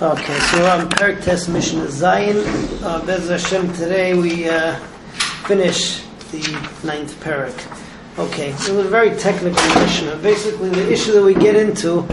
Okay, so on Perik Tes Mishnah Zayin. Uh, Bez Hashem, today we uh, finish the ninth Perik. Okay, so it was a very technical mission. Basically, the issue that we get into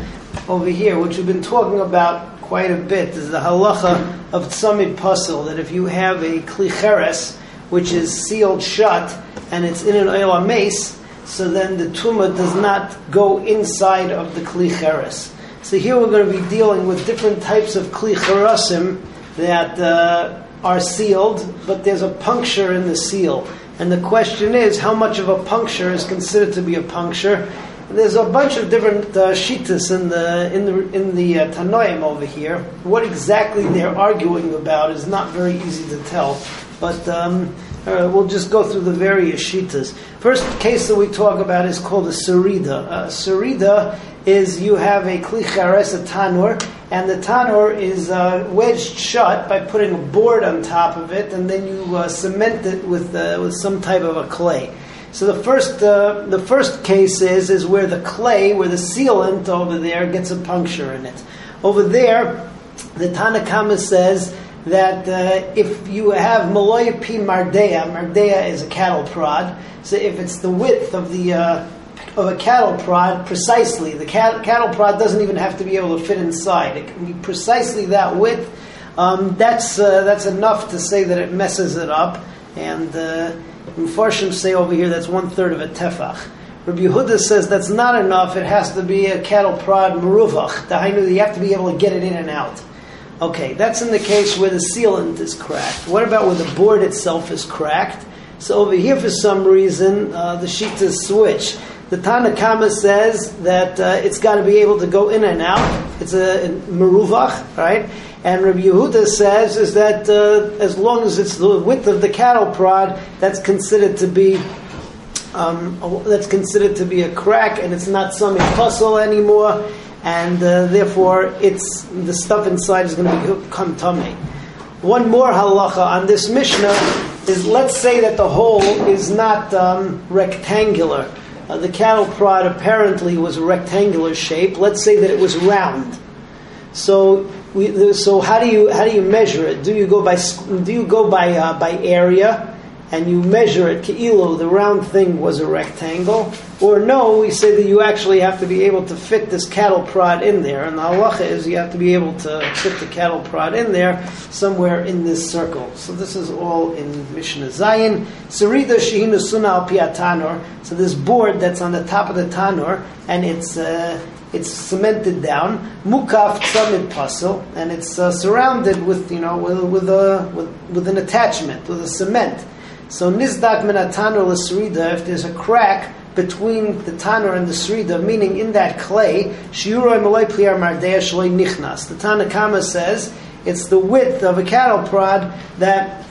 over here, which we've been talking about quite a bit, is the halacha of tzamid pasul. That if you have a kli cheres, which is sealed shut, and it's in an ohel meis, so then the tumah does not go inside of the kli cheres. So here we're going to be dealing with different types of kli charasim that uh, are sealed, but there's a puncture in the seal. And the question is, how much of a puncture is considered to be a puncture? And there's a bunch of different uh, shitas in the in the in the uh, Tanoim over here. What exactly they're arguing about is not very easy to tell, but. Um, uh, we'll just go through the various shitas. First case that we talk about is called a sarida. A sarida is you have a kli cheres, a tanur, and the tanur is uh, wedged shut by putting a board on top of it, and then you uh, cement it with uh, with some type of a clay. So the first uh, the first case is is where the clay, where the sealant over there gets a puncture in it. Over there, the Tanna Kamma says that uh, if you have Maloya P Mardea, Mardea is a cattle prod, so if it's the width of the uh, of a cattle prod precisely. The cat, cattle prod doesn't even have to be able to fit inside. It can be precisely that width. Um, that's uh, that's enough to say that it messes it up. And uh, say over here that's one third of a tefach. Rabbi Yehuda says that's not enough. It has to be a cattle prod meruvach. You have to be able to get it in and out. Okay, that's in the case where the sealant is cracked. What about where the board itself is cracked? So over here, for some reason, uh, the sheet is switched. The Tanna Kamma says that uh, it's got to be able to go in and out. It's a, a meruvach, right? And Rabbi Yehuda says is that uh, as long as it's the width of the cattle prod, that's considered to be um, that's considered to be a crack, and it's not some puzzle anymore, and uh, therefore it's the stuff inside is going to become tummy. One more halacha on this Mishnah is let's say that the hole is not um, rectangular uh, the cattle prod apparently was a rectangular shape. Let's say that it was round. So, we, so how do you how do you measure it? Do you go by do you go by uh, by area? And you measure it, ke'ilo, the round thing was a rectangle, or no, we say that you actually have to be able to fit this cattle prod in there, and the halacha is you have to be able to fit the cattle prod in there somewhere in this circle. So this is all in Mishnah Zayin. Sarida shehina suna al piatanor. So this board that's on the top of the tanor, and it's uh, it's cemented down. Mukaf tzamid pasul, and it's uh, surrounded with you know with with, a, with with an attachment with a cement. So nizdak minatano l'srida, if there's a crack between the tanur and the srida, meaning in that clay, shiuroi malay pliar mardea shaloi nichnas. The Tanna Kamma says it's the width of a cattle prod that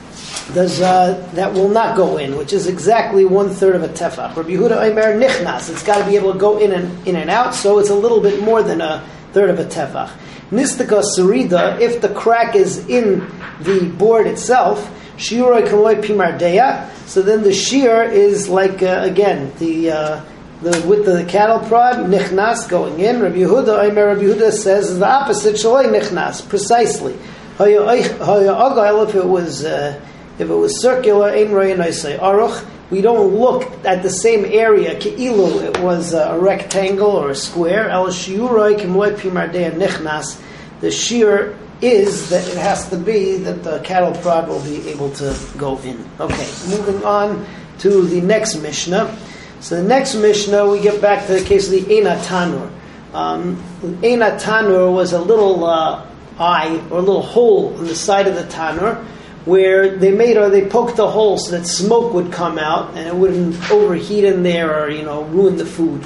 does, uh, that will not go in, which is exactly one third of a tefach. Rabbi Yehuda Omer nichnas. It's got to be able to go in and in and out, so it's a little bit more than a third of a tefach. Nistika surida, if the crack is in the board itself, Shiuroi kamoi pimardeya. So then the shear is like uh, again the uh, the with the cattle prod nichnas going in. Rabbi Yehuda, Omer Rabbi Yehuda says the opposite shaloi nichnas precisely. If it was uh, if it was circular, ein say aruch. We don't look at the same area. Keilu, it was a rectangle or a square. El shiuroi kimoi pimardeya nichnas. The shear is that it has to be that the cattle prod will be able to go in. Okay, moving on to the next Mishnah. So the next Mishnah, we get back to the case of the Eina Tanur. Um, Tanur was a little uh, eye or a little hole in the side of the Tanur where they made or they poked a hole so that smoke would come out and it wouldn't overheat in there or you know ruin the food.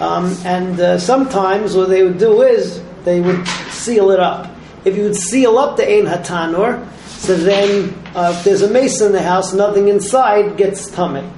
Um, and uh, sometimes what they would do is they would seal it up if you would seal up the Ein Hatanur, so then uh, if there's a mason in the house, nothing inside gets tummy.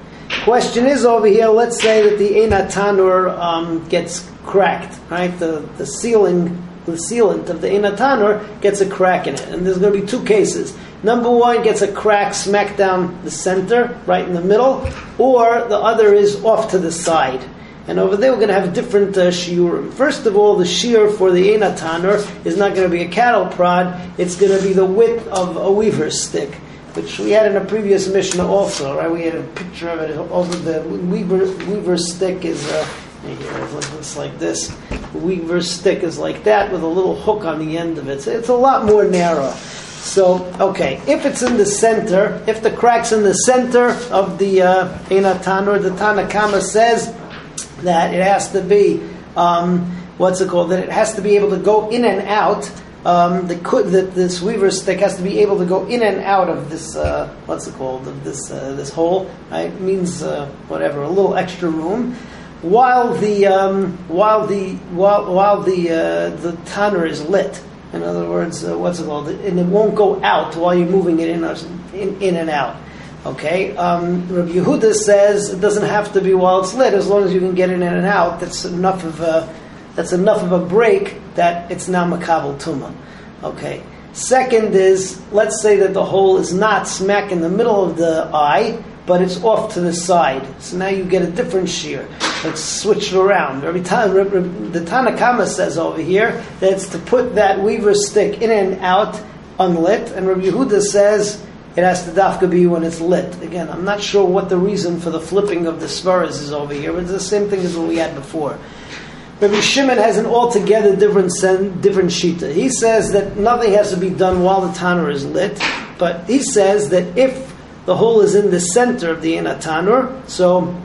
Question is over here, let's say that the Ein Hatanur um, gets cracked, right? The, the ceiling, the sealant of the Ein Hatanur gets a crack in it. And there's going to be two cases. Number one gets a crack smack down the center, right in the middle, or the other is off to the side. And over there, we're going to have a different uh, shiurim. First of all, the shear for the Eina Tanur is not going to be a cattle prod, it's going to be the width of a weaver's stick, which we had in a previous Mishnah also, right? We had a picture of it over the weaver, weaver's stick is. Uh, here, it looks like this. The weaver's stick is like that with a little hook on the end of it. So it's a lot more narrow. So, okay, if it's in the center, if the crack's in the center of the uh, Einatanur, the Tanna Kamma says that it has to be, um, what's it called, that it has to be able to go in and out. Um, the, the, this weaver stick has to be able to go in and out of this, uh, what's it called, of this, uh, this hole, right? It means, uh, whatever, a little extra room while the um, while the while, while the uh, the tanur is lit. In other words, uh, what's it called? And it won't go out while you're moving it in in, in and out. Okay, um, Rabbi Yehuda says it doesn't have to be while it's lit, as long as you can get in and out. That's enough of a that's enough of a break that it's now makabel tuma. Okay. Second is, let's say that the hole is not smack in the middle of the eye, but it's off to the side. So now you get a different shear. Let's switch it around. Every time the Tanna Kamma says over here that it's to put that weaver stick in and out unlit, and Rabbi Yehuda says it has to dafka be when it's lit. Again, I'm not sure what the reason for the flipping of the svaras is over here, but it's the same thing as what we had before. Rabbi Shimon has an altogether different sen, different shita. He says that nothing has to be done while the tanur is lit, but he says that if the hole is in the center of the tanur, so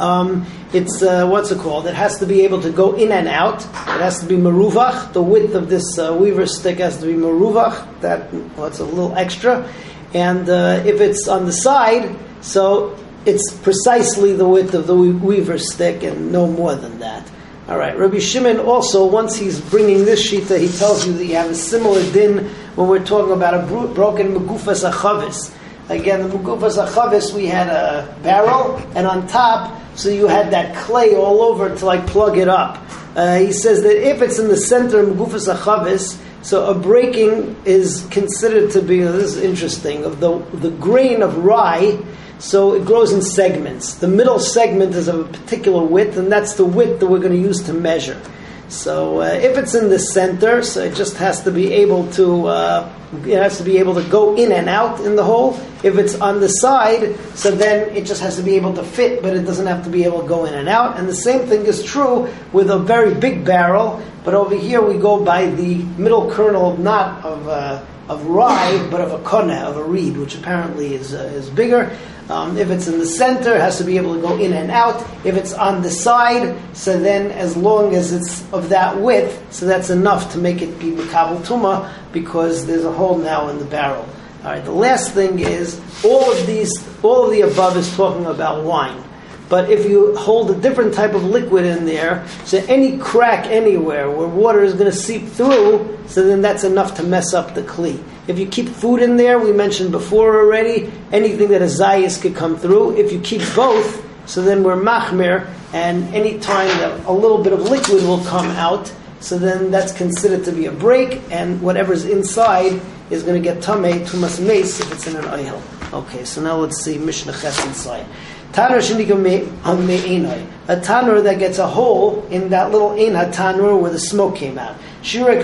um, it's uh, what's it called? It has to be able to go in and out. It has to be maruvach. The width of this uh, weaver stick has to be maruvach. That what's well, a little extra. And uh, if it's on the side, so it's precisely the width of the weaver's stick and no more than that. All right, Rabbi Shimon also, once he's bringing this shita, he tells you that you have a similar din when we're talking about a bro- broken megufas achavis. Again, the megufas achavis, we had a barrel, and on top, so you had that clay all over to like plug it up. Uh, he says that if it's in the center of megufas achavis, so a breaking is considered to be, this is interesting, of the, the grain of rye, so it grows in segments. The middle segment is of a particular width, and that's the width that we're going to use to measure. So uh, if it's in the center, so it just has to be able to uh, it has to be able to go in and out in the hole. If it's on the side, so then it just has to be able to fit, but it doesn't have to be able to go in and out. And the same thing is true with a very big barrel, but over here we go by the middle kernel, not of. Uh, of rye, but of a kona, of a reed, which apparently is, uh, is bigger. Um, if it's in the center, it has to be able to go in and out. If it's on the side, so then as long as it's of that width, so that's enough to make it be makabel tuma, because there's a hole now in the barrel. All right, the last thing is, all of these, all of the above is talking about wine. But if you hold a different type of liquid in there, so any crack anywhere where water is going to seep through, so then that's enough to mess up the kli. If you keep food in there, we mentioned before already, anything that is zayis could come through. If you keep both, so then we're machmir, and any time that a little bit of liquid will come out, so then that's considered to be a break, and whatever's inside is going to get tamei, tumas mace, if it's in an oil. Okay, so now let's see Mishnah Ches inside. Tanur shenikam A tanur that gets a hole in that little eina tanur where the smoke came out. Shirek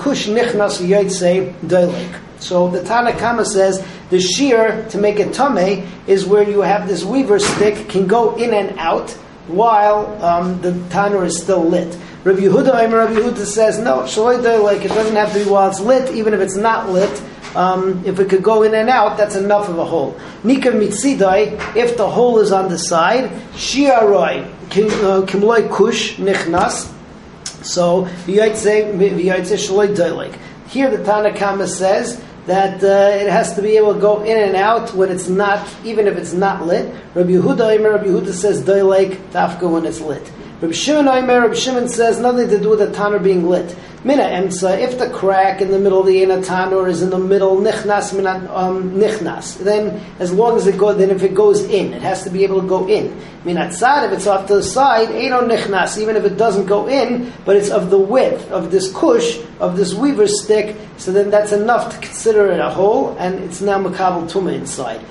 kush nichnas yoytse doilik. So the Tanna Kamma says the shear to make it tame is where you have this weaver stick can go in and out while um, the tanur is still lit. Rabbi Yehuda, Rabbi Yehuda says no, shaloi like it doesn't have to be while it's lit, even if it's not lit um, if it could go in and out, that's enough of a hole. Nika mitzidai, if the hole is on the side, shiaroi, uh, kimloi kush nichnas, so v'yaitze shaloi doilik. Here the Tanna Kamma says that uh, it has to be able to go in and out when it's not, even if it's not lit. Rabbi Yehuda, Rabbi Yehuda says doilik tafka when it's lit. Rabbi Shimon Aimer, Rabbi Shimon says nothing to do with the tanur being lit. Mina emtza, if the crack in the middle of the enatanur is in the middle, nichnas minat um, nichnas, then as long as it goes, then if it goes in, it has to be able to go in. Minat sad, if it's off to the side, eno nichnas, even if it doesn't go in, but it's of the width of this kush, of this weaver stick, so then that's enough to consider it a hole, and it's now makabel tuma inside.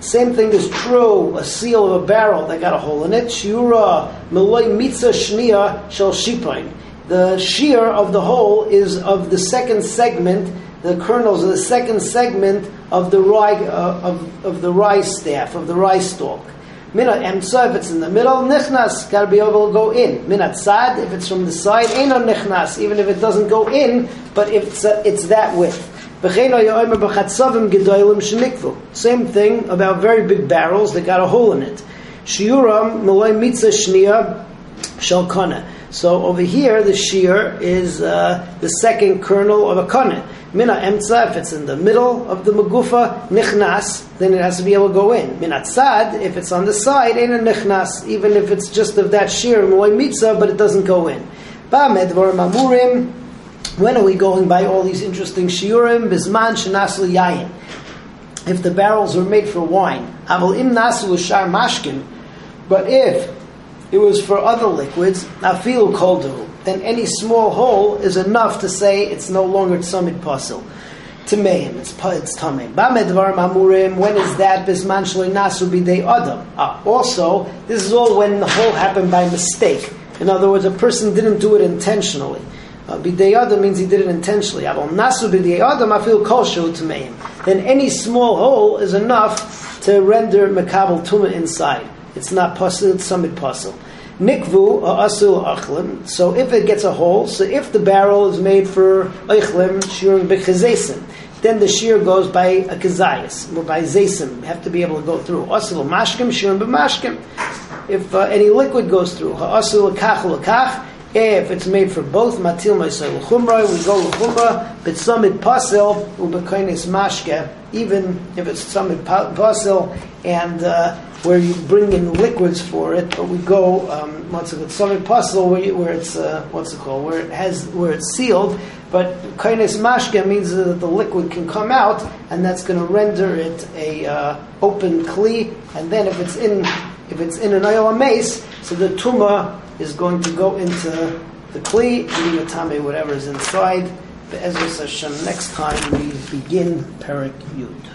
Same thing is true, a seal of a barrel that got a hole in it. Shiura meloy mitzah shnia shel shipain. The shear of the hole is of the second segment, the kernels of the second segment of the rye, uh, of, of the rye staff, of the rye stalk. Mina emsa, if it's in the middle, nichnas, gotta be able to go in. Minat sad, if it's from the side, eno nichnas, even if it doesn't go in, but if it's, uh, it's that width. Same thing about very big barrels that got a hole in it. Shiuram malay mitzah shnia shalkana. So over here, the shear is uh, the second kernel of a kone. Mina emtza, if it's in the middle of the magufa, nichnas, then it has to be able to go in. Mina tzad, if it's on the side, ain't a nichnas, even if it's just of that shear, but it doesn't go in. Ba medvar mamurim, when are we going by all these interesting shiurim? Bisman shenasu yayin. If the barrels were made for wine, aval im nasu shar mashkin. But if it was for other liquids, afil koldu, then any small hole is enough to say it's no longer tzamid pasul. Tameim, it's it's tameim. Bamedvar mamurim. When is that? Bisman nasu bidei adam. Ah, also, this is all when the hole happened by mistake. In other words, a person didn't do it intentionally. Uh, bidei adam means he did it intentionally. Aval nasu bidei adam, I feel kosher to him. Then any small hole is enough to render makabel tuma inside. It's not pasul, it's summit pasul. Nikvu or asul achlim. So if it gets a hole, so if the barrel is made for achlim, shirin bechazesim, then the shear goes by a kazayas or by zaysim. You have to be able to go through. Asul mashkim, shirin b'mashkim. If uh, any liquid goes through, asul kach kach. If it's made for both matil ma'isay l'chumra, we go l'chumra, but summit pasil ubekainis mashke, even if it's summit pasil, and uh, where you bring in liquids for it, but we go um, what's it called summit pasil where, where it's uh, what's it called where it has where it's sealed, but kainis mashke means that the liquid can come out, and that's going to render it a uh, open kli, and then if it's in if it's in an ohel meis, so the tuma is going to go into the kli, the tame, whatever is inside. The Ezra Hashem. Next time we begin Perik Yud.